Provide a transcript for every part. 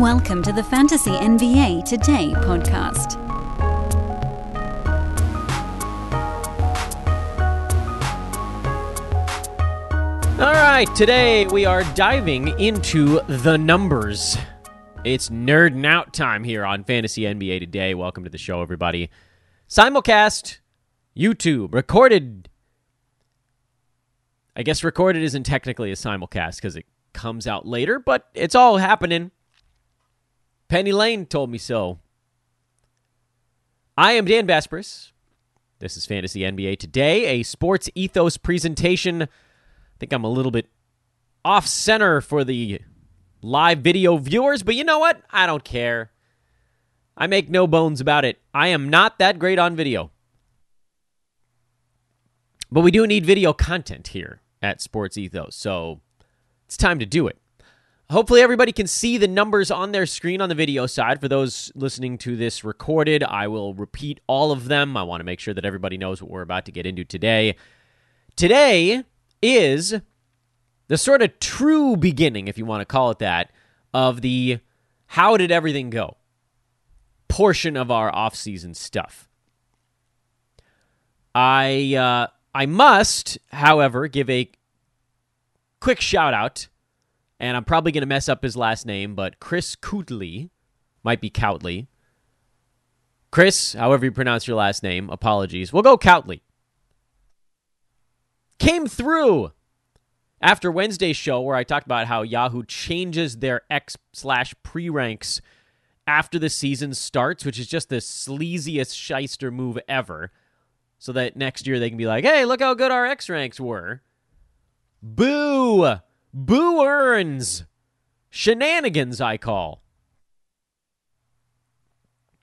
Welcome to the Fantasy NBA Today podcast. All right, today we are diving into the numbers. It's nerding out time here on Fantasy NBA Today. Welcome to the show, everybody. Simulcast, YouTube, recorded. I guess recorded isn't technically a simulcast because it comes out later, but it's all happening. Penny Lane told me so. I am Dan Besbris. This is Fantasy NBA Today, a sports ethos presentation. I think I'm a little bit off center for the live video viewers, but you know what? I don't care. I make no bones about it. I am not that great on video. But we do need video content here at Sports Ethos, so it's time to do it. Hopefully, everybody can see the numbers on their screen on the video side. For those listening to this recorded, I will repeat all of them. I want to make sure that everybody knows what we're about to get into today. Today is the sort of true beginning, if you want to call it that, of the how did everything go portion of our off-season stuff. I uh, I must, however, give a quick shout out and I'm probably going to mess up his last name, but Chris Coutley, might be Coutley. Chris, however you pronounce your last name, apologies. We'll go Coutley. Came through after Wednesday's show where I talked about how Yahoo changes their X slash pre ranks after the season starts, which is just the sleaziest shyster move ever. So that next year they can be like, hey, look how good our X ranks were. Boo! Boo earns. Shenanigans, I call.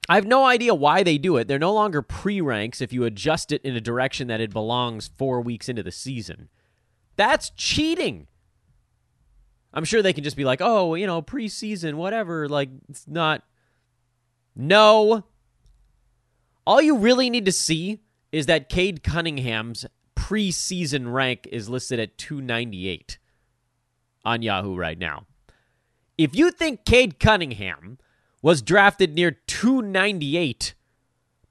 I have no idea why they do it. They're no longer pre ranks if you adjust it in a direction that it belongs four weeks into the season. That's cheating. I'm sure they can just be like, oh, you know, preseason, whatever. Like, it's not. No. All you really need to see is that Cade Cunningham's preseason rank is listed at 298 on Yahoo right now. If you think Cade Cunningham was drafted near 298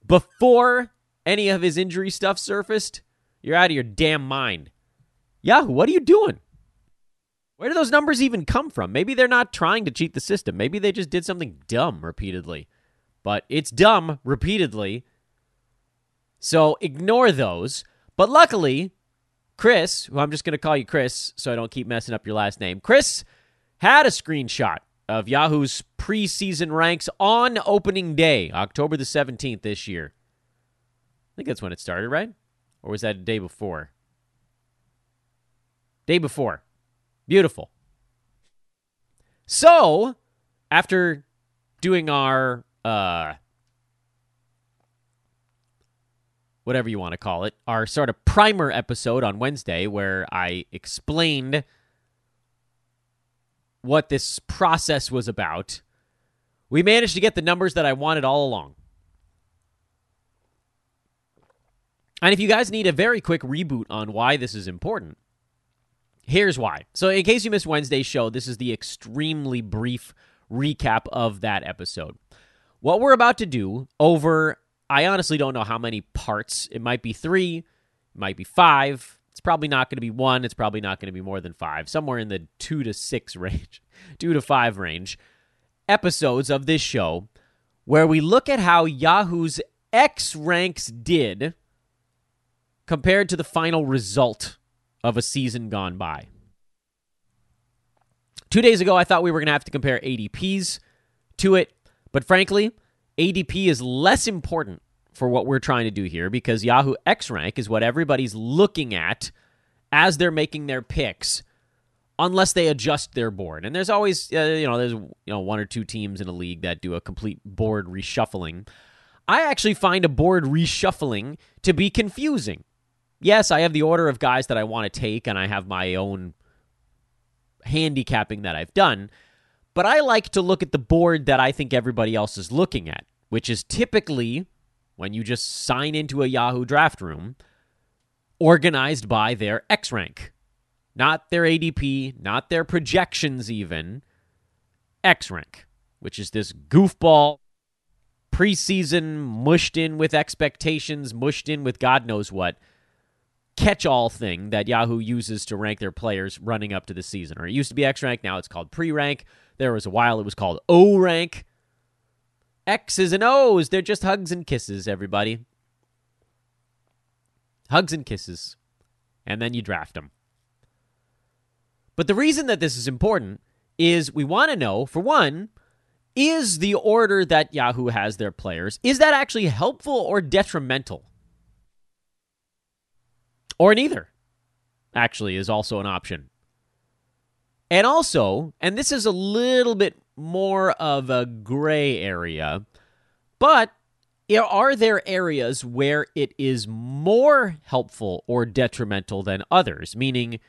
before any of his injury stuff surfaced, you're out of your damn mind. Yahoo, what are you doing? Where do those numbers even come from? Maybe they're not trying to cheat the system. Maybe they just did something dumb repeatedly. But it's dumb repeatedly. So ignore those. But luckily, Chris, who I'm just going to call you Chris so I don't keep messing up your last name, Chris had a screenshot of Yahoo's preseason ranks on opening day, October the 17th this year. I think that's when it started, right? Or was that a day before? Day before. Beautiful. So, after doing our uh whatever you want to call it, our sort of primer episode on Wednesday where I explained what this process was about, we managed to get the numbers that I wanted all along. And if you guys need a very quick reboot on why this is important, here's why. So, in case you missed Wednesday's show, this is the extremely brief recap of that episode. What we're about to do over I honestly don't know how many parts. It might be three, it might be five. It's probably not going to be one. It's probably not going to be more than five. Somewhere in the two to six range, two to five range episodes of this show where we look at how Yahoo's X ranks did compared to the final result of a season gone by. Two days ago, I thought we were going to have to compare ADPs to it, but frankly, ADP is less important for what we're trying to do here because Yahoo X rank is what everybody's looking at as they're making their picks unless they adjust their board. And there's always, uh, you know, there's you know one or two teams in a league that do a complete board reshuffling. I actually find a board reshuffling to be confusing. Yes, I have the order of guys that I want to take, and I have my own handicapping that I've done. But I like to look at the board that I think everybody else is looking at, which is typically when you just sign into a Yahoo draft room, organized by their X rank. Not their ADP, not their projections, even. X rank, which is this goofball preseason mushed in with expectations, mushed in with God knows what catch all thing that Yahoo uses to rank their players running up to the season. Or it used to be X rank, now it's called pre rank. There was a while it was called O rank. X's and O's, they're just hugs and kisses, everybody. Hugs and kisses. And then you draft them. But the reason that this is important is we want to know, for one, is the order that Yahoo has their players, is that actually helpful or detrimental? Or neither, actually, is also an option. And also, and this is a little bit more of a gray area, but are there areas where it is more helpful or detrimental than others? Meaning,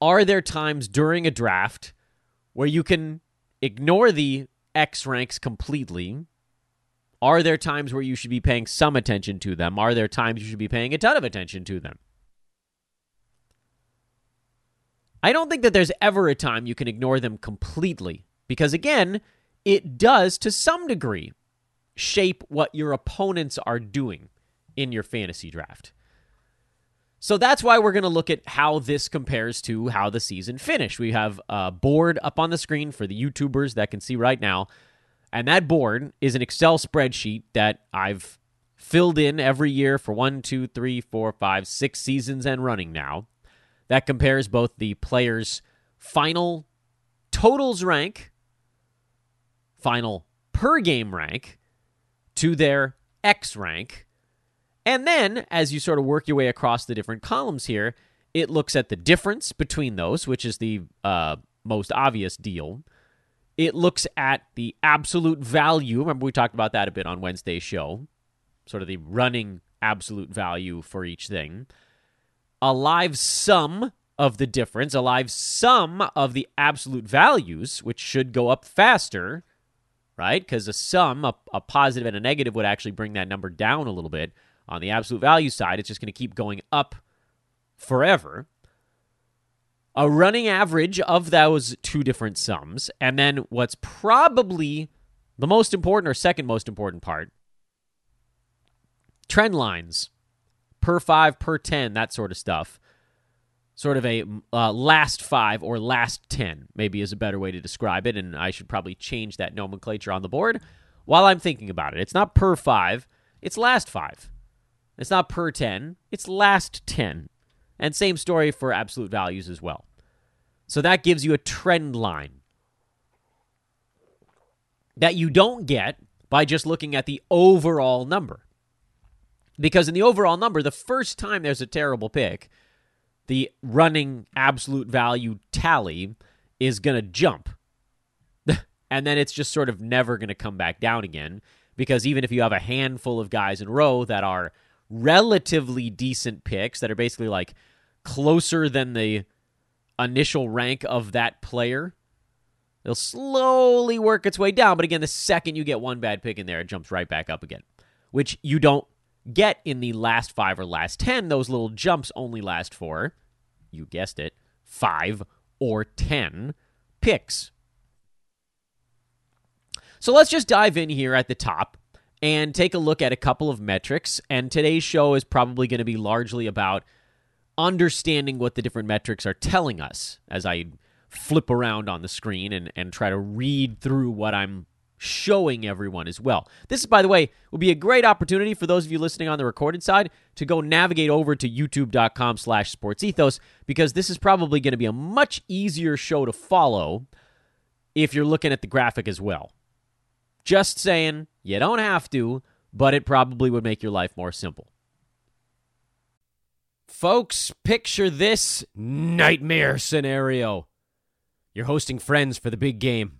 are there times during a draft where you can ignore the X ranks completely? Are there times where you should be paying some attention to them? Are there times you should be paying a ton of attention to them? I don't think that there's ever a time you can ignore them completely because, again, it does to some degree shape what your opponents are doing in your fantasy draft. So that's why we're going to look at how this compares to how the season finished. We have a board up on the screen for the YouTubers that can see right now. And that board is an Excel spreadsheet that I've filled in every year for one, two, three, four, five, six seasons and running now. That compares both the players' final totals rank, final per game rank, to their X rank and then, as you sort of work your way across the different columns here, it looks at the difference between those, which is the uh, most obvious deal. It looks at the absolute value. Remember, we talked about that a bit on Wednesday's show, sort of the running absolute value for each thing. A live sum of the difference, a live sum of the absolute values, which should go up faster, right? Because a sum, a, a positive and a negative, would actually bring that number down a little bit. On the absolute value side, it's just going to keep going up forever. A running average of those two different sums. And then what's probably the most important or second most important part trend lines per five, per 10, that sort of stuff. Sort of a uh, last five or last 10, maybe is a better way to describe it. And I should probably change that nomenclature on the board while I'm thinking about it. It's not per five, it's last five. It's not per 10, it's last 10. And same story for absolute values as well. So that gives you a trend line that you don't get by just looking at the overall number. Because in the overall number, the first time there's a terrible pick, the running absolute value tally is going to jump. and then it's just sort of never going to come back down again. Because even if you have a handful of guys in row that are relatively decent picks that are basically like closer than the initial rank of that player. It'll slowly work its way down, but again, the second you get one bad pick in there, it jumps right back up again, which you don't get in the last five or last 10. Those little jumps only last for, you guessed it, five or 10 picks. So let's just dive in here at the top and take a look at a couple of metrics. And today's show is probably going to be largely about understanding what the different metrics are telling us as I flip around on the screen and, and try to read through what I'm showing everyone as well. This, by the way, will be a great opportunity for those of you listening on the recorded side to go navigate over to youtube.com slash sportsethos because this is probably going to be a much easier show to follow if you're looking at the graphic as well. Just saying, you don't have to, but it probably would make your life more simple. Folks, picture this nightmare scenario. You're hosting friends for the big game.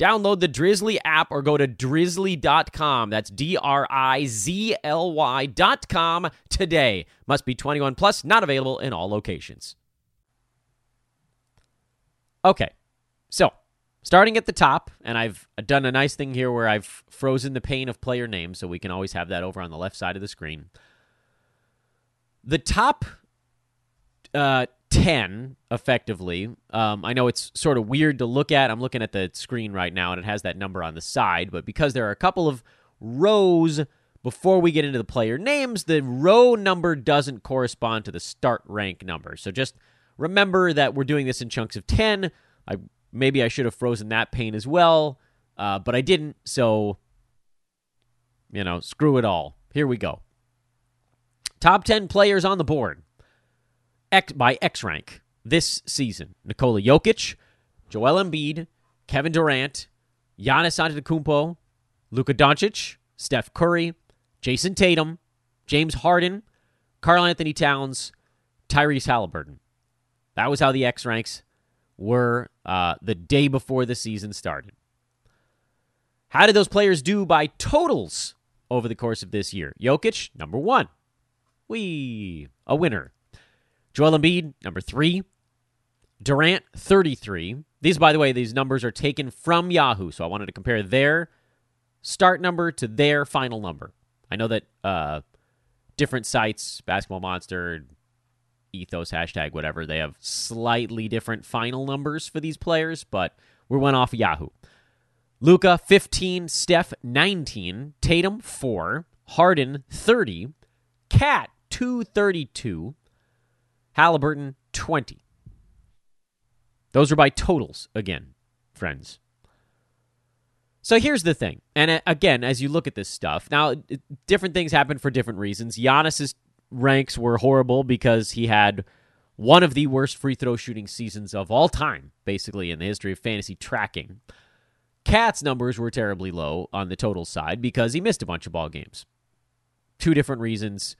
Download the Drizly app or go to drizly.com. That's D R I Z L Y.com today. Must be 21 plus, not available in all locations. Okay, so starting at the top, and I've done a nice thing here where I've frozen the pane of player names so we can always have that over on the left side of the screen. The top uh, 10 effectively. Um, I know it's sort of weird to look at. I'm looking at the screen right now and it has that number on the side, but because there are a couple of rows before we get into the player names, the row number doesn't correspond to the start rank number. So just remember that we're doing this in chunks of 10. I maybe I should have frozen that pane as well, uh, but I didn't. So you know, screw it all. Here we go. Top 10 players on the board. X, by X rank this season Nikola Jokic, Joel Embiid, Kevin Durant, Giannis Antetokounmpo, Luka Doncic, Steph Curry, Jayson Tatum, James Harden, Karl Anthony Towns, Tyrese Halliburton. That was how the X ranks were uh, the day before the season started. How did those players do by totals over the course of this year? Jokic, number one. We a winner. Joel Embiid, number three. Durant, 33. These, by the way, these numbers are taken from Yahoo, so I wanted to compare their start number to their final number. I know that uh, different sites, Basketball Monster, Ethos, hashtag, whatever, they have slightly different final numbers for these players, but we went off Yahoo. Luka, 15. Steph, 19. Tatum, 4. Harden, 30. KAT, 232. Halliburton, 20. Those are by totals, again, friends. So here's the thing. And again, as you look at this stuff, now different things happen for different reasons. Giannis's ranks were horrible because he had one of the worst free throw shooting seasons of all time, basically, in the history of fantasy tracking. KAT's numbers were terribly low on the total side because he missed a bunch of ball games. Two different reasons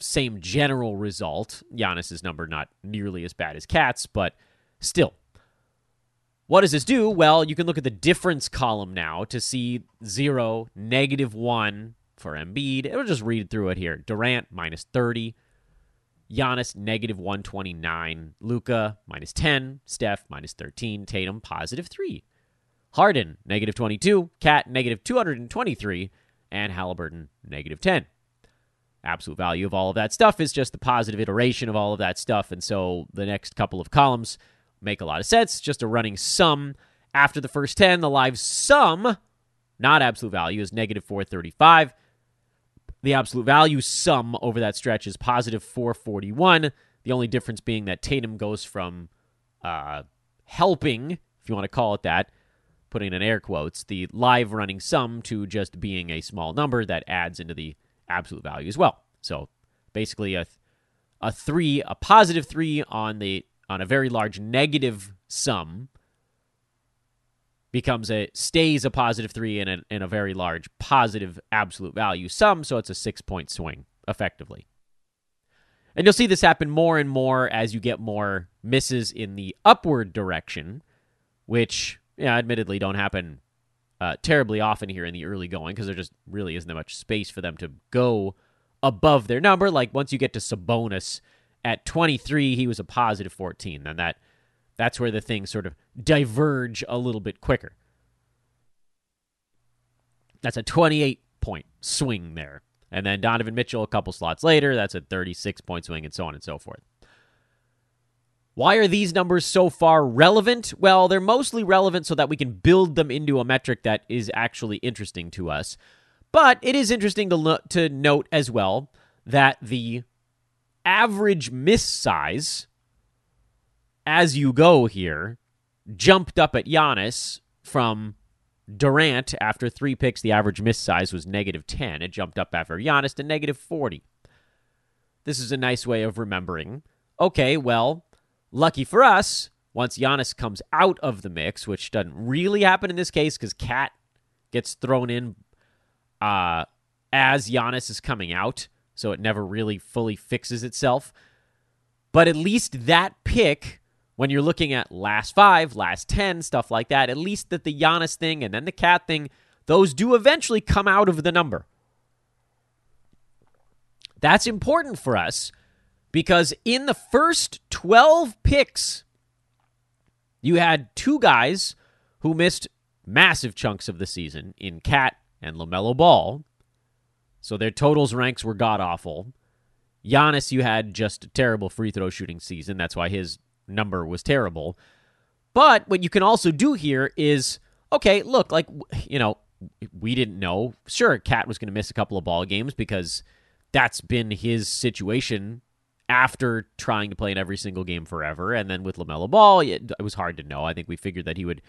same general result. Giannis's number not nearly as bad as KAT's, but still. What does this do? Well, you can look at the difference column now to see zero, negative one for Embiid. It'll just read through it here. Durant minus 30. Giannis negative 129. Luka, minus 10. Steph minus 13. Tatum positive 3. Harden negative 22. KAT negative 223. And Halliburton negative 10 absolute value of all of that stuff is just the positive iteration of all of that stuff. And so the next couple of columns make a lot of sense. Just a running sum after the first 10. The live sum, not absolute value, is negative 435. The absolute value sum over that stretch is positive 441. The only difference being that Tatum goes from uh, helping, if you want to call it that, putting in air quotes, the live running sum to just being a small number that adds into the absolute value as well. So basically a a 3 a positive 3 on the on a very large negative sum becomes a stays a positive 3 in a in a very large positive absolute value sum so it's a 6 point swing effectively. And you'll see this happen more and more as you get more misses in the upward direction, which, yeah, admittedly don't happen uh, terribly often here in the early going because there just really isn't that much space for them to go above their number. Like once you get to Sabonis at 23, he was a positive 14. Then that that's where the things sort of diverge a little bit quicker. That's a 28 point swing there. And then Donovan Mitchell a couple slots later, that's a 36 point swing, and so on and so forth. Why are these numbers so far relevant? Well, they're mostly relevant so that we can build them into a metric that is actually interesting to us. But it is interesting to, lo- to note as well that the average miss size as you go here jumped up at Giannis from Durant after three picks. The average miss size was negative 10. It jumped up after Giannis to negative 40. This is a nice way of remembering. Okay, well, lucky for us, once Giannis comes out of the mix, which doesn't really happen in this case because KAT gets thrown in uh, as Giannis is coming out, so it never really fully fixes itself. But at least that pick when you're looking at last five, last 10, stuff like that, at least that the Giannis thing and then the KAT thing, those do eventually come out of the number. That's important for us because in the first 12 picks, you had two guys who missed massive chunks of the season in KAT and LaMelo Ball. So their totals ranks were god awful. Giannis, you had just a terrible free throw shooting season. That's why his number was terrible. But what you can also do here is okay, look, like, you know, we didn't know. Sure, KAT was going to miss a couple of ball games because that's been his situation after trying to play in every single game forever. And then with LaMelo Ball, it, it was hard to know. I think we figured that he would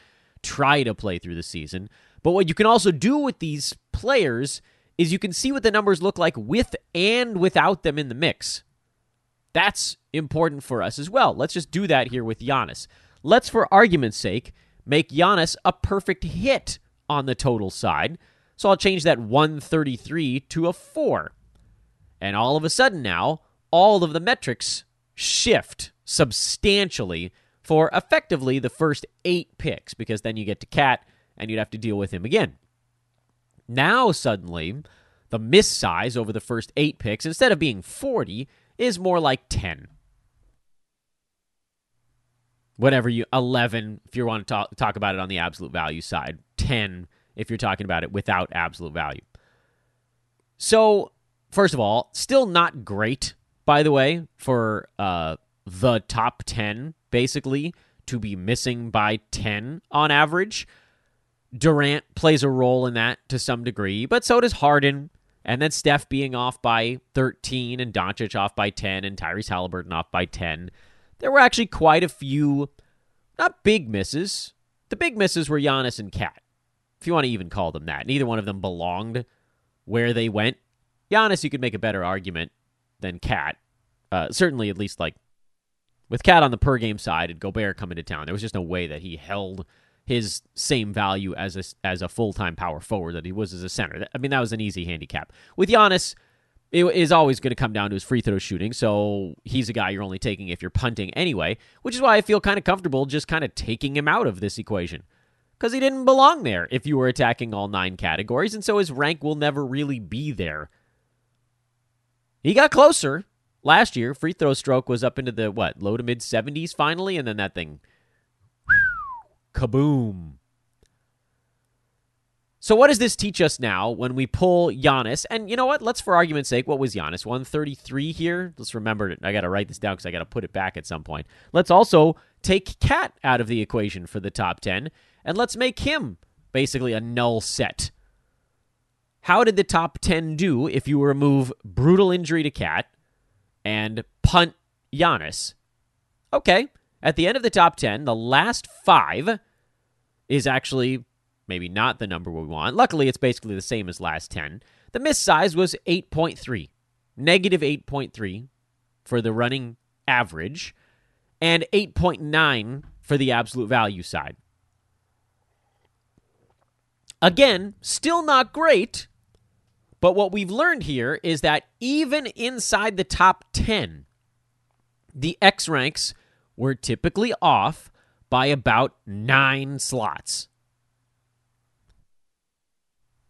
try to play through the season. But what you can also do with these players is you can see what the numbers look like with and without them in the mix. That's important for us as well. Let's just do that here with Giannis. Let's, for argument's sake, make Giannis a perfect hit on the total side. So I'll change that 133 to a 4. And all of a sudden now, all of the metrics shift substantially for effectively the first eight picks, because then you get to KAT and you'd have to deal with him again. Now, suddenly, the miss size over the first eight picks, instead of being 40, is more like 10. Whatever you 11 if you want to talk, talk about it on the absolute value side, 10 if you're talking about it without absolute value. So, first of all, still not great by the way for uh the top 10 basically to be missing by 10 on average. Durant plays a role in that to some degree, but so does Harden. And then Steph being off by 13 and Doncic off by 10 and Tyrese Halliburton off by 10. There were actually quite a few, not big misses. The big misses were Giannis and KAT, if you want to even call them that. Neither one of them belonged where they went. Giannis, you could make a better argument than KAT. Uh, certainly, at least like with KAT on the per game side and Gobert coming to town, there was just no way that he held his same value as a, as a full time power forward that he was as a center. I mean, that was an easy handicap. With Giannis, it is always going to come down to his free throw shooting. So he's a guy you're only taking if you're punting anyway, which is why I feel kind of comfortable just kind of taking him out of this equation. Because he didn't belong there if you were attacking all nine categories, and so his rank will never really be there. He got closer last year. Free throw stroke was up into the, what, low to mid 70s finally, and then that thing Kaboom. So, what does this teach us now when we pull Giannis? And you know what? Let's, for argument's sake, what was Giannis? 133 here? Let's remember it. I got to write this down because I got to put it back at some point. Let's also take KAT out of the equation for the top 10, and let's make him basically a null set. How did the top 10 do if you remove brutal injury to KAT and punt Giannis? Okay, at the end of the top 10, the last five is actually maybe not the number we want. Luckily, it's basically the same as last 10. The miss size was 8.3, negative 8.3 for the running average, and 8.9 for the absolute value side. Again, still not great, but what we've learned here is that even inside the top 10, the X ranks were typically off by about nine slots.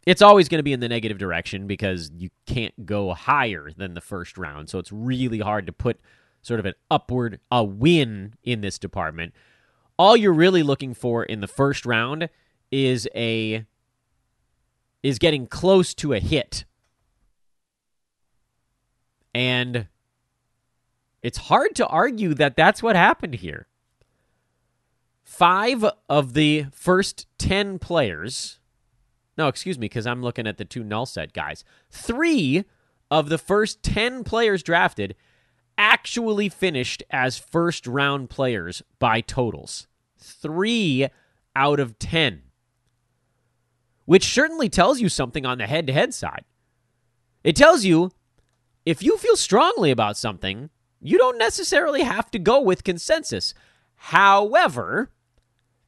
It's always going to be in the negative direction because you can't go higher than the first round. So it's really hard to put sort of an upward a win in this department. All you're really looking for in the first round is a is getting close to a hit. And it's hard to argue that that's what happened here. Five of the first 10 players, no, excuse me, because I'm looking at the two null set guys. Three of the first 10 players drafted actually finished as first round players by totals. Three out of 10 which certainly tells you something on the head to head side. It tells you if you feel strongly about something, you don't necessarily have to go with consensus. However,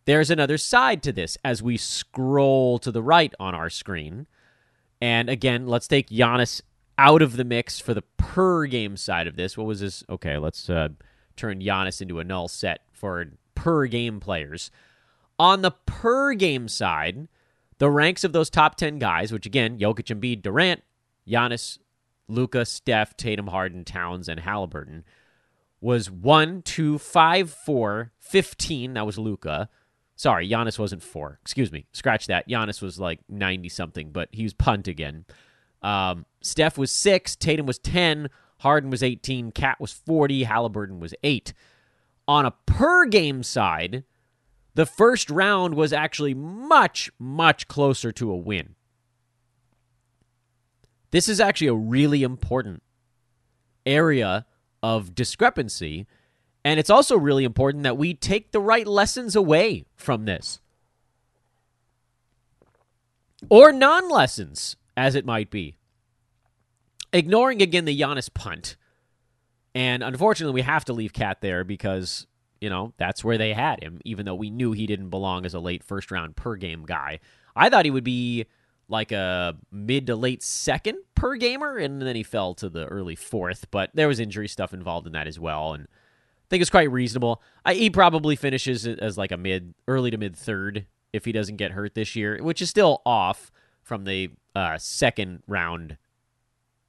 there's another side to this as we scroll to the right on our screen. And again, let's take Giannis out of the mix for the per game side of this. What was this? Okay, let's uh, turn Giannis into a null set for per game players. On the per game side, the ranks of those top 10 guys, which again, Jokic, Embiid, Durant, Giannis, Luka, Steph, Tatum, Harden, Towns, and Halliburton, was 1, 2, 5, 4, 15. That was Luka. Sorry, Giannis wasn't 4. Excuse me. Scratch that. Giannis was like 90 something, but he was punt again. Um, Steph was 6. Tatum was 10. Harden was 18. KAT was 40. Halliburton was 8. On a per game side, the first round was actually much, much closer to a win. This is actually a really important area of discrepancy. And it's also really important that we take the right lessons away from this. Or non lessons, as it might be. Ignoring again the Giannis punt. And unfortunately, we have to leave KAT there because you know, that's where they had him, even though we knew he didn't belong as a late first round per game guy. I thought he would be like a mid to late second per gamer, and then he fell to the early fourth, but there was injury stuff involved in that as well. And I think it's quite reasonable. I, he probably finishes as like a mid, early to mid third if he doesn't get hurt this year, which is still off from the uh, second round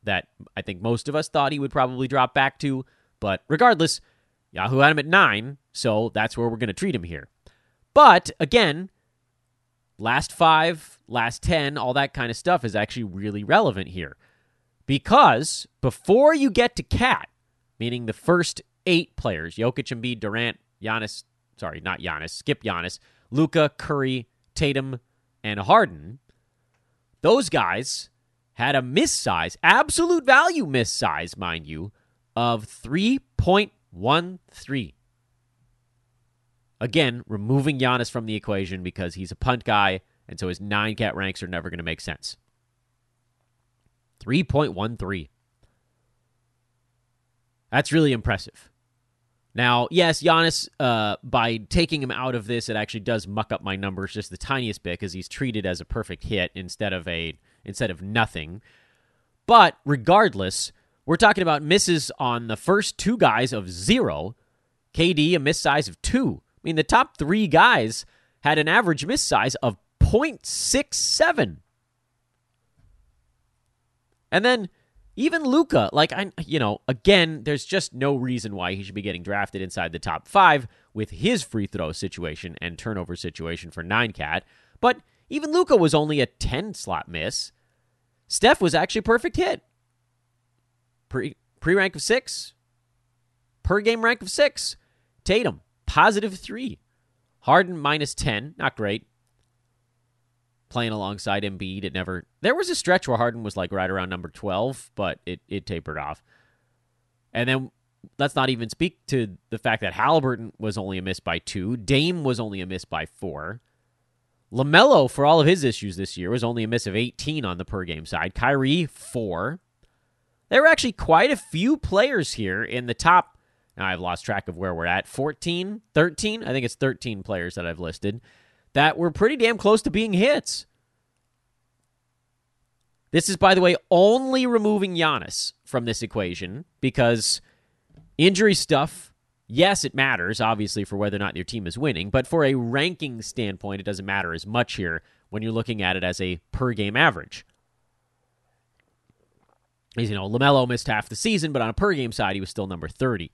that I think most of us thought he would probably drop back to. But regardless, Yahoo had him at nine, so that's where we're going to treat him here. But again, last five, last 10, all that kind of stuff is actually really relevant here. Because before you get to KAT, meaning the first eight players, Jokic, Embiid, Durant, Giannis, sorry, not Giannis, skip Giannis, Luka, Curry, Tatum, and Harden, those guys had a miss size, absolute value miss size, mind you, of 3.1 1 3. Again, removing Giannis from the equation because he's a punt guy, and so his nine cat ranks are never going to make sense. 3.13. That's really impressive. Now, yes, Giannis, uh, by taking him out of this, it actually does muck up my numbers just the tiniest bit because he's treated as a perfect hit instead of a instead of nothing. But regardless, we're talking about misses on the first two guys of zero. KD, a miss size of two. I mean, the top three guys had an average miss size of 0.67. And then even Luka, like I you know, again, there's just no reason why he should be getting drafted inside the top 5 with his free throw situation and turnover situation for 9 cat, but even Luka was only a 10 slot miss. Steph was actually perfect hit. Pre rank of six. Per game rank of six. Tatum, positive three. Harden minus 10. Not great. Playing alongside Embiid, it never. There was a stretch where Harden was like right around number 12, but it, it tapered off. And then let's not even speak to the fact that Halliburton was only a miss by two. Dame was only a miss by four. LaMelo, for all of his issues this year, was only a miss of 18 on the per game side. Kyrie, four. There were actually quite a few players here in the top. Now I've lost track of where we're at 14, 13. I think it's 13 players that I've listed that were pretty damn close to being hits. This is, by the way, only removing Giannis from this equation because injury stuff, yes, it matters, obviously, for whether or not your team is winning, but for a ranking standpoint, it doesn't matter as much here when you're looking at it as a per game average you know, LaMelo missed half the season, but on a per game side, he was still number 30.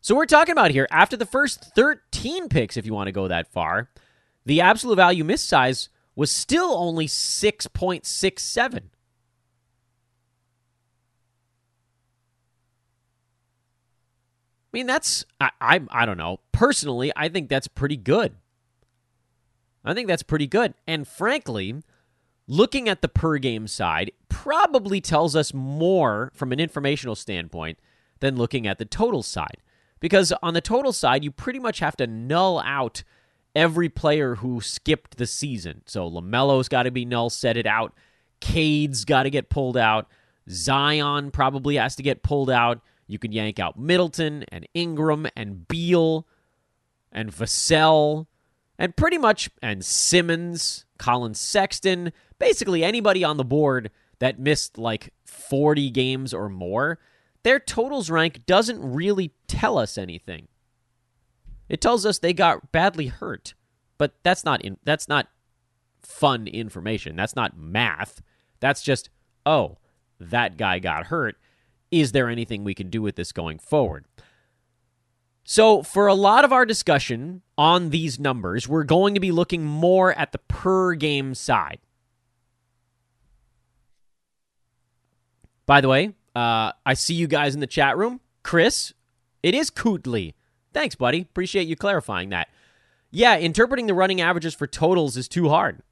So we're talking about here, after the first 13 picks, if you want to go that far, the absolute value miss size was still only 6.67. I mean, that's I, I I don't know. Personally, I think that's pretty good. I think that's pretty good. And frankly, looking at the per game side probably tells us more from an informational standpoint than looking at the total side. Because on the total side, you pretty much have to null out every player who skipped the season. So LaMelo's got to be null, set it out. Cade's got to get pulled out. Zion probably has to get pulled out. You can yank out Middleton and Ingram and Beal and Vassell and pretty much and Simmons, Collin Sexton, basically anybody on the board that missed like 40 games or more. Their totals rank doesn't really tell us anything. It tells us they got badly hurt, but that's not in, that's not fun information. That's not math. That's just oh, that guy got hurt. Is there anything we can do with this going forward? So, for a lot of our discussion on these numbers, we're going to be looking more at the per game side. By the way, uh, I see you guys in the chat room. Chris, it is Cootley. Thanks, buddy. Appreciate you clarifying that. Yeah, interpreting the running averages for totals is too hard.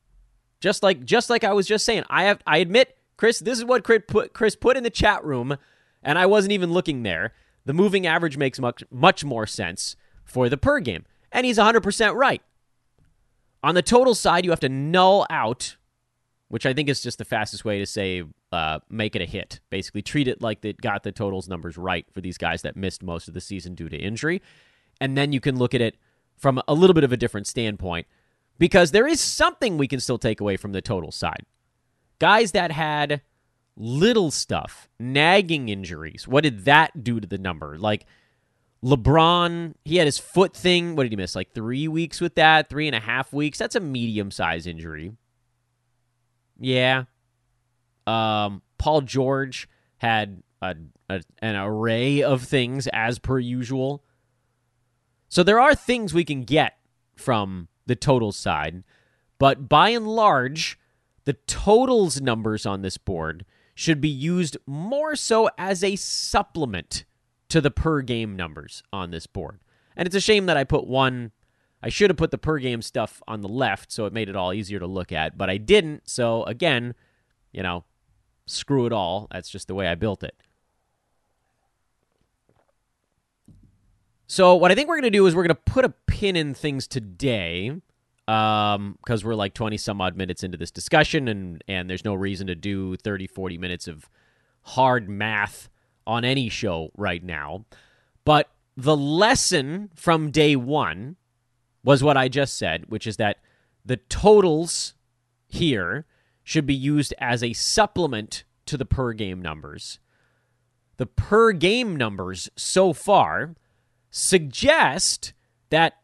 Just like just like I was just saying, I have I admit, Chris, this is what Chris put, Chris put in the chat room, and I wasn't even looking there. The moving average makes much much more sense for the per game, and he's 100% right. On the total side, you have to null out, which I think is just the fastest way to say uh, make it a hit. Basically, treat it like it got the totals numbers right for these guys that missed most of the season due to injury and then you can look at it from a little bit of a different standpoint because there is something we can still take away from the total side. Guys that had little stuff, nagging injuries, what did that do to the number? Like LeBron, he had his foot thing. What did he miss? Like three weeks with that, three and a half weeks. That's a medium size injury. Yeah. Um, Paul George had a, a, an array of things as per usual. So there are things we can get from the totals side, but by and large, the totals numbers on this board should be used more so as a supplement to the per game numbers on this board. And it's a shame that I put one I should have put the per game stuff on the left so it made it all easier to look at, but I didn't. So again, you know, screw it all. That's just the way I built it. So what I think we're going to do is we're going to put a pin in things today because um, we're like 20 some odd minutes into this discussion and, and there's no reason to do 30, 40 minutes of hard math on any show right now. But the lesson from day one was what I just said, which is that the totals here should be used as a supplement to the per game numbers. The per game numbers so far suggest that,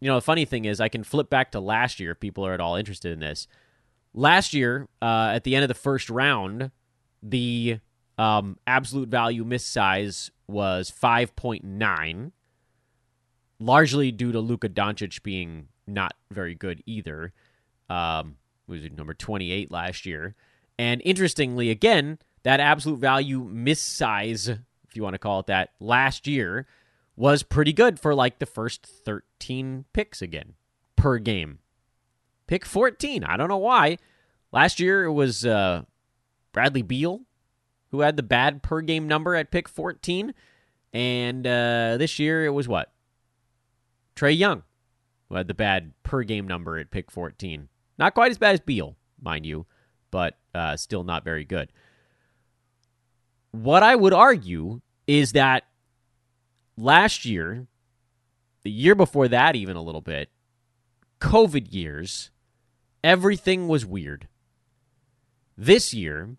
you know, the funny thing is, I can flip back to last year if people are at all interested in this. Last year, uh, at the end of the first round, the um, absolute value miss size was 5.9, largely due to Luka Doncic being not very good either. Um, was number 28 last year. And interestingly, again, that absolute value miss size, if you want to call it that, last year was pretty good for like the first 13 picks again per game. Pick 14. I don't know why. Last year it was uh, Bradley Beal who had the bad per game number at pick 14. And uh, this year it was what? Trae Young who had the bad per game number at pick 14. Not quite as bad as Beal, mind you, but uh, still not very good. What I would argue is that last year, the year before that, even a little bit, COVID years, everything was weird. This year,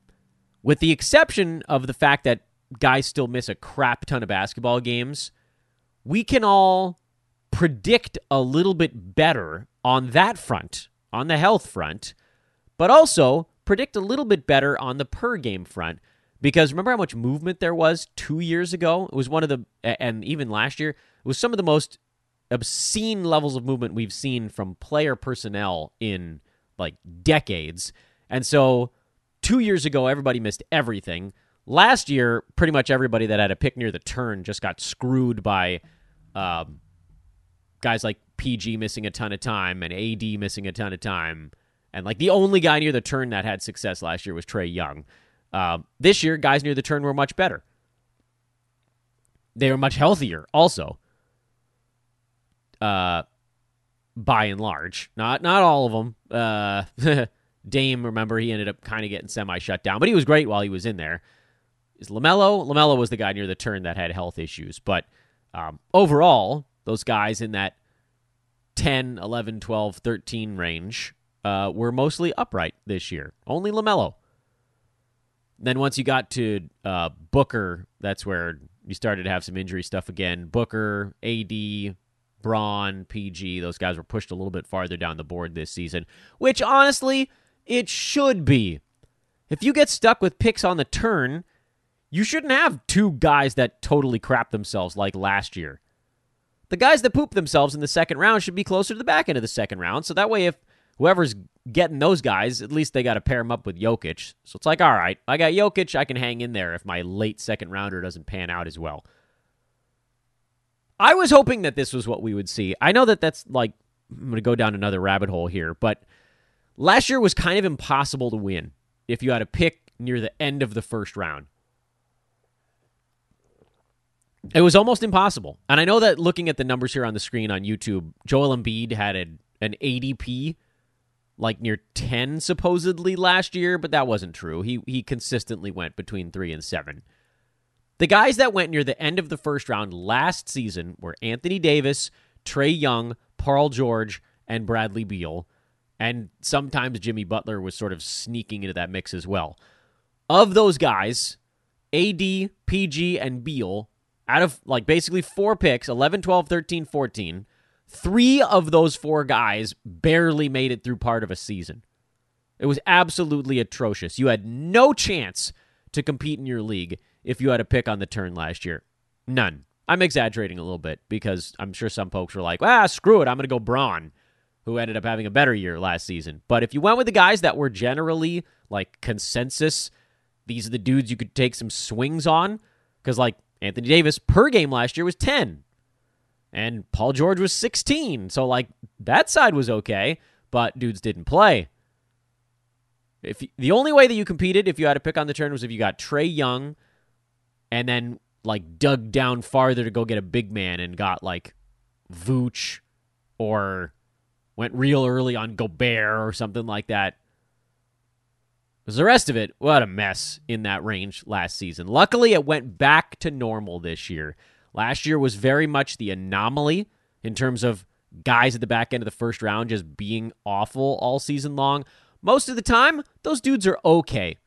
with the exception of the fact that guys still miss a crap ton of basketball games, we can all predict a little bit better on that front, on the health front, but also predict a little bit better on the per game front because remember how much movement there was two years ago? It was one of the, and even last year, it was some of the most obscene levels of movement we've seen from player personnel in like decades. And so two years ago, everybody missed everything. Last year, pretty much everybody that had a pick near the turn just got screwed by um, guys like PG missing a ton of time and AD missing a ton of time. And like the only guy near the turn that had success last year was Trae Young. Uh, this year, guys near the turn were much better. They were much healthier, also. Uh, by and large, not not all of them. Uh, Dame, remember, he ended up kind of getting semi shut down, but he was great while he was in there. Is LaMelo? LaMelo was the guy near the turn that had health issues, but um, overall, those guys in that 10, 11, 12, 13 range uh, were mostly upright this year. Only LaMelo. Then once you got to uh, Booker, that's where you started to have some injury stuff again. Booker, AD, Brown, PG, those guys were pushed a little bit farther down the board this season, which honestly, it should be. If you get stuck with picks on the turn, you shouldn't have two guys that totally crap themselves like last year. The guys that poop themselves in the second round should be closer to the back end of the second round. So that way, if whoever's getting those guys, at least they got to pair them up with Jokic. So it's like, all right, I got Jokic, I can hang in there if my late second rounder doesn't pan out as well. I was hoping that this was what we would see. I know that that's like, I'm going to go down another rabbit hole here, but last year was kind of impossible to win if you had a pick near the end of the first round. It was almost impossible. And I know that looking at the numbers here on the screen on YouTube, Joel Embiid had a, an ADP like near 10 supposedly last year, but that wasn't true. He he consistently went between 3 and 7. The guys that went near the end of the first round last season were Anthony Davis, Trae Young, Paul George, and Bradley Beal. And sometimes Jimmy Butler was sort of sneaking into that mix as well. Of those guys, AD, PG, and Beal out of like basically four picks 11, 12, 13, 14. Three of those four guys barely made it through part of a season. It was absolutely atrocious. You had no chance to compete in your league if you had a pick on the turn last year. None. I'm exaggerating a little bit because I'm sure some folks were like, ah, screw it. I'm going to go Brown, who ended up having a better year last season. But if you went with the guys that were generally like consensus, these are the dudes you could take some swings on, because like Anthony Davis per game last year was 10. And Paul George was 16. So like that side was okay, but dudes didn't play. If the only way that you competed if you had to pick on the turn was if you got Trae Young and then like dug down farther to go get a big man and got like Vooch or went real early on Gobert or something like that. Because the rest of it, what a mess in that range last season. Luckily, it went back to normal this year. Last year was very much the anomaly in terms of guys at the back end of the first round just being awful all season long. Most of the time, those dudes are okay.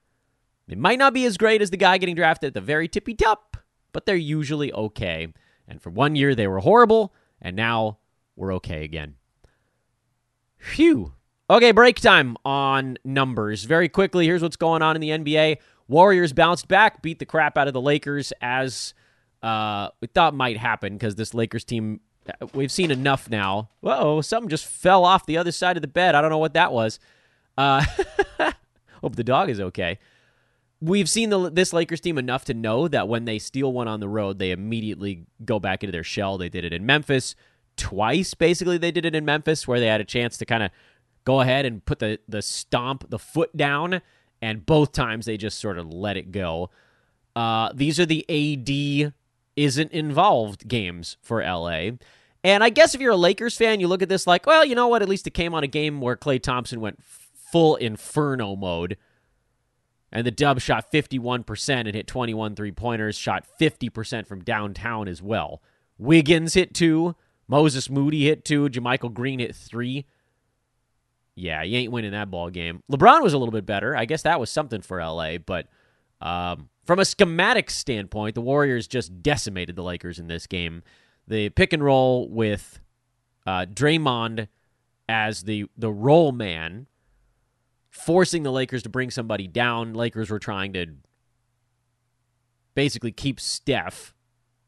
They might not be as great as the guy getting drafted at the very tippy top, but they're usually okay. And for one year, they were horrible, and now we're okay again. Phew. Okay, break time on numbers. Very quickly, here's what's going on in the NBA. Warriors bounced back, beat the crap out of the Lakers as uh, we thought might happen because this Lakers team, we've seen enough now. oh, something just fell off the other side of the bed. I don't know what that was. Uh, hope the dog is okay. We've seen the, this Lakers team enough to know that when they steal one on the road, they immediately go back into their shell. They did it in Memphis twice, basically. They did it in Memphis where they had a chance to kind of go ahead and put the, the stomp, the foot down, and both times they just sort of let it go. Uh, these are the AD isn't involved games for LA. And I guess if you're a Lakers fan, you look at this like, well, you know what? At least it came on a game where Klay Thompson went full inferno mode. And the Dub shot 51% and hit 21 three pointers, shot 50% from downtown as well. Wiggins hit two. Moses Moody hit two. JaMychal Green hit three. Yeah, you ain't winning that ball game. LeBron was a little bit better. I guess that was something for LA, but um, from a schematic standpoint, the Warriors just decimated the Lakers in this game. The pick and roll with uh, Draymond as the the roll man, forcing the Lakers to bring somebody down. Lakers were trying to basically keep Steph.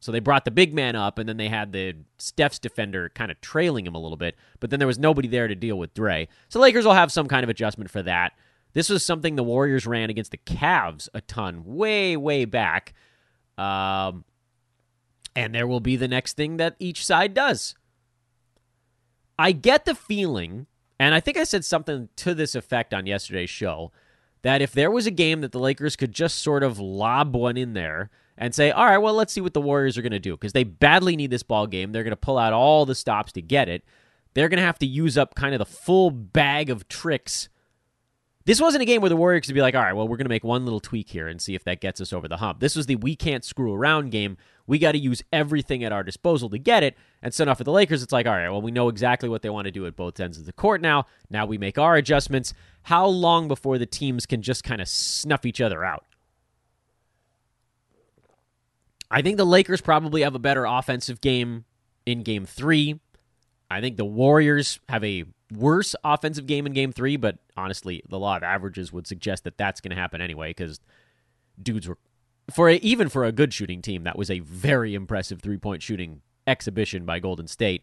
So they brought the big man up, and then they had the Steph's defender kind of trailing him a little bit, but then there was nobody there to deal with Dre. So Lakers will have some kind of adjustment for that. This was something the Warriors ran against the Cavs a ton, way, way back. Um, and there will be the next thing that each side does. I get the feeling, and I think I said something to this effect on yesterday's show, that if there was a game that the Lakers could just sort of lob one in there and say, all right, well, let's see what the Warriors are going to do because they badly need this ball game. They're going to pull out all the stops to get it. They're going to have to use up kind of the full bag of tricks. This wasn't a game where the Warriors could be like, all right, well, we're going to make one little tweak here and see if that gets us over the hump. This was the we can't screw around game. We got to use everything at our disposal to get it. And so now for the Lakers, it's like, all right, well, we know exactly what they want to do at both ends of the court now. Now we make our adjustments. How long before the teams can just kind of snuff each other out? I think the Lakers probably have a better offensive game in game three. I think the Warriors have a worse offensive game in game three, but honestly, the law of averages would suggest that that's going to happen anyway because dudes were, for a, even for a good shooting team, that was a very impressive three point shooting exhibition by Golden State.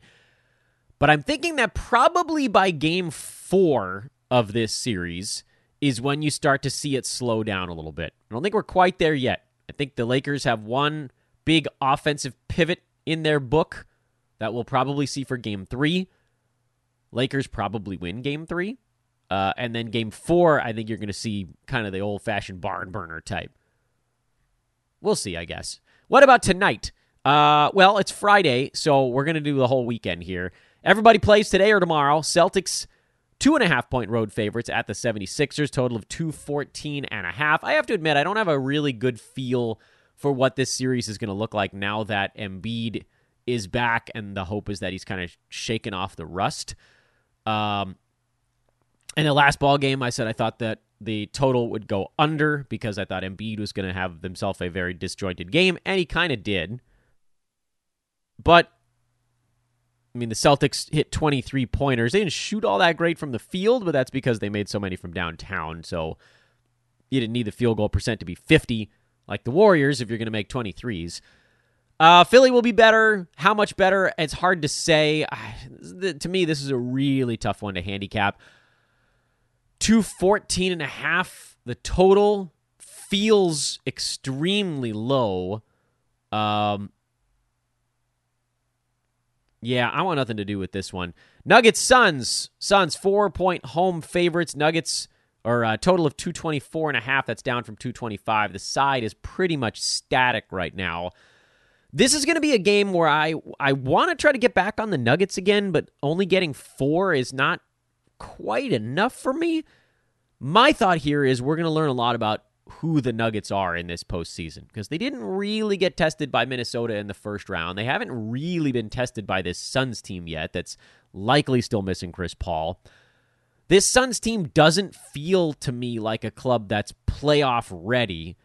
But I'm thinking that probably by game four of this series is when you start to see it slow down a little bit. I don't think we're quite there yet. I think the Lakers have one big offensive pivot in their book that we'll probably see for game three. Lakers probably win game three. Uh, and then game four, I think you're going to see kind of the old fashioned barn burner type. We'll see, I guess. What about tonight? Uh, well, it's Friday, so we're going to do the whole weekend here. Everybody plays today or tomorrow. Celtics, two and a half point road favorites at the 76ers, total of 214 and a half. I have to admit, I don't have a really good feel for what this series is going to look like now that Embiid is back, and the hope is that he's kind of shaken off the rust. Um, in the last ball game, I said I thought that the total would go under because I thought Embiid was going to have himself a very disjointed game, and he kind of did. But I mean, the Celtics hit 23 pointers. They didn't shoot all that great from the field, but that's because they made so many from downtown. So you didn't need the field goal percent to be 50 like the Warriors if you're going to make 23s. Uh, Philly will be better. How much better? It's hard to say. To me, this is a really tough one to handicap. 214 and a half. The total feels extremely low. Um, yeah, I want nothing to do with this one. Nuggets Suns. Suns four point home favorites. Nuggets or a uh, total of 224 and a half that's down from 225 the side is pretty much static right now this is going to be a game where i i want to try to get back on the nuggets again but only getting four is not quite enough for me my thought here is we're going to learn a lot about who the nuggets are in this postseason because they didn't really get tested by minnesota in the first round they haven't really been tested by this suns team yet that's likely still missing chris paul this Suns team doesn't feel to me like a club that's playoff ready.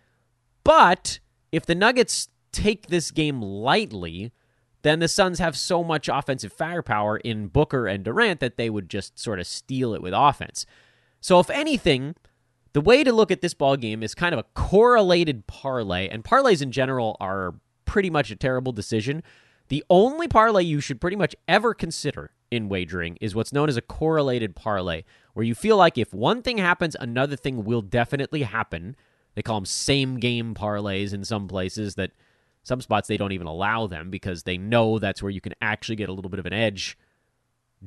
But if the Nuggets take this game lightly, then the Suns have so much offensive firepower in Booker and Durant that they would just sort of steal it with offense. So if anything, the way to look at this ball game is kind of a correlated parlay, and parlays in general are pretty much a terrible decision. The only parlay you should pretty much ever consider in wagering is what's known as a correlated parlay, where you feel like if one thing happens, another thing will definitely happen. They call them same game parlays in some places that some spots they don't even allow them because they know that's where you can actually get a little bit of an edge.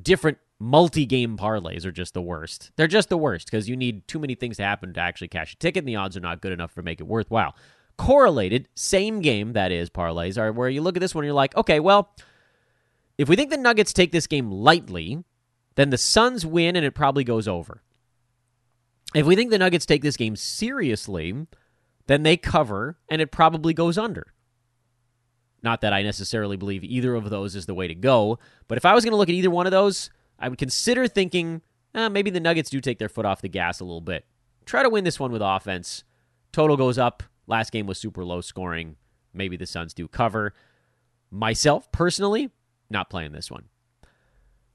Different multi game parlays are just the worst. They're just the worst because you need too many things to happen to actually cash a ticket, and the odds are not good enough to make it worthwhile. Correlated, same game, that is, parlays are where you look at this one and you're like, okay, well, if we think the Nuggets take this game lightly, then the Suns win and it probably goes over. If we think the Nuggets take this game seriously, then they cover and it probably goes under. Not that I necessarily believe either of those is the way to go, but if I was going to look at either one of those, I would consider thinking eh, maybe the Nuggets do take their foot off the gas a little bit. Try to win this one with offense. Total goes up. Last game was super low scoring. Maybe the Suns do cover. Myself, personally, not playing this one.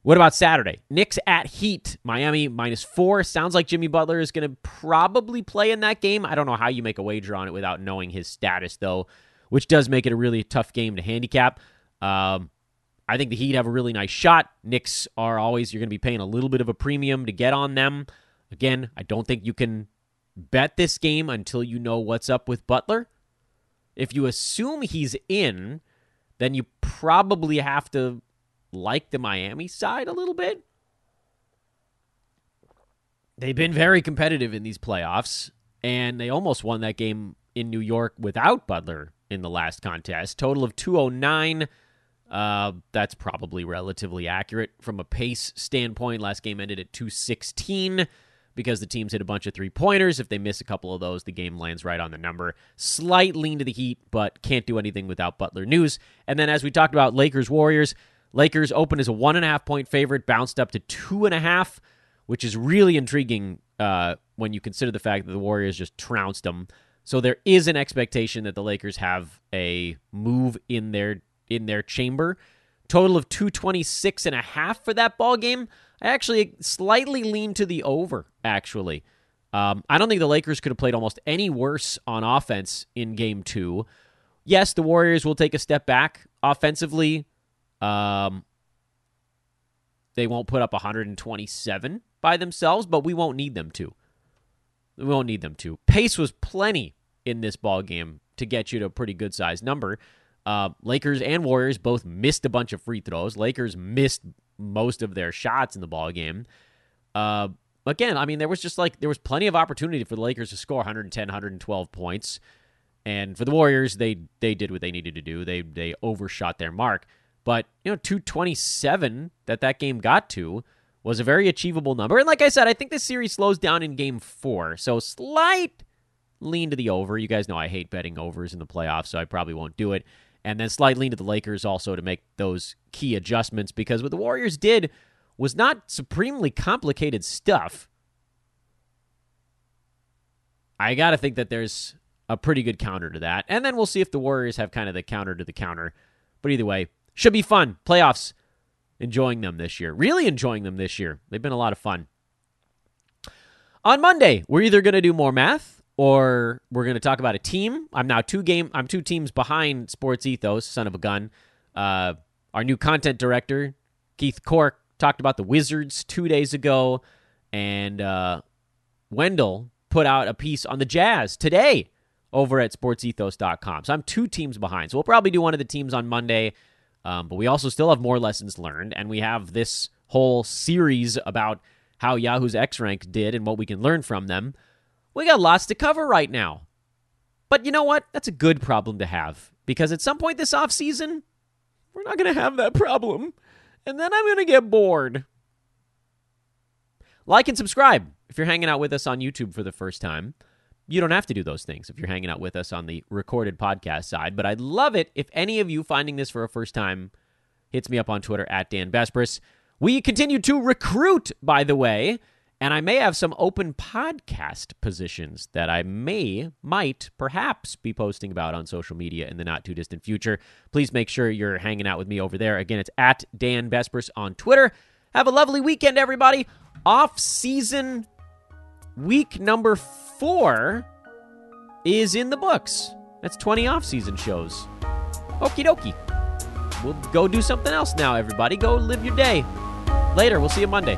What about Saturday? Knicks at Heat. Miami minus four. Sounds like Jimmy Butler is going to probably play in that game. I don't know how you make a wager on it without knowing his status, though. Which does make it a really tough game to handicap. Um, I think the Heat have a really nice shot. Knicks are always, you're going to be paying a little bit of a premium to get on them. Again, I don't think you can bet this game until you know what's up with Butler. If you assume he's in, then you probably have to like the Miami side a little bit. They've been very competitive in these playoffs, and they almost won that game in New York without Butler in the last contest. Total of 209. Uh, that's probably relatively accurate from a pace standpoint. Last game ended at 216 because the teams hit a bunch of three pointers. If they miss a couple of those, the game lands right on the number. Slight lean to the Heat, but can't do anything without Butler news. And then, as we talked about, Lakers Warriors. Lakers open as a one and a half point favorite, bounced up to two and a half, which is really intriguing uh, when you consider the fact that the Warriors just trounced them. So there is an expectation that the Lakers have a move in their in their chamber. Total of 226 and a half for that ball game. I actually slightly lean to the over, actually. Um, I don't think the Lakers could have played almost any worse on offense in game two. Yes, the Warriors will take a step back offensively. Um, they won't put up 127 by themselves, but we won't need them to. We won't need them to. Pace was plenty in this ball game to get you to a pretty good sized number. Uh, Lakers and Warriors both missed a bunch of free throws. Lakers missed most of their shots in the ball game. Uh, again, I mean, there was just like there was plenty of opportunity for the Lakers to score 110, 112 points, and for the Warriors, they they did what they needed to do. They they overshot their mark, but you know, 227 that that game got to was a very achievable number. And like I said, I think this series slows down in Game Four, so slight lean to the over. You guys know I hate betting overs in the playoffs, so I probably won't do it and then slight lean to the Lakers also to make those key adjustments because what the Warriors did was not supremely complicated stuff. I got to think that there's a pretty good counter to that. And then we'll see if the Warriors have kind of the counter to the counter. But either way, should be fun. Playoffs, enjoying them this year. Really enjoying them this year. They've been a lot of fun. On Monday, we're either going to do more math or we're going to talk about a team. I'm now two game. I'm two teams behind Sports Ethos, son of a gun. Uh, our new content director, Keith Cork, talked about the Wizards two days ago, and uh, Wendell put out a piece on the Jazz today over at sportsethos.com. So I'm two teams behind. So we'll probably do one of the teams on Monday, um, but we also still have more lessons learned, and we have this whole series about how Yahoo's X Rank did and what we can learn from them. We got lots to cover right now. But you know what? That's a good problem to have because at some point this off season, we're not going to have that problem. And then I'm going to get bored. Like and subscribe if you're hanging out with us on YouTube for the first time. You don't have to do those things if you're hanging out with us on the recorded podcast side, but I'd love it if any of you finding this for a first time hits me up on Twitter at Dan Besbris. We continue to recruit, by the way. And I may have some open podcast positions that I may, might, perhaps be posting about on social media in the not too distant future. Please make sure you're hanging out with me over there. Again, it's at Dan Besbris on Twitter. Have a lovely weekend, everybody. Off season week number four is in the books. That's 20 off season shows. Okie dokie. We'll go do something else now, everybody. Go live your day. Later. We'll see you Monday.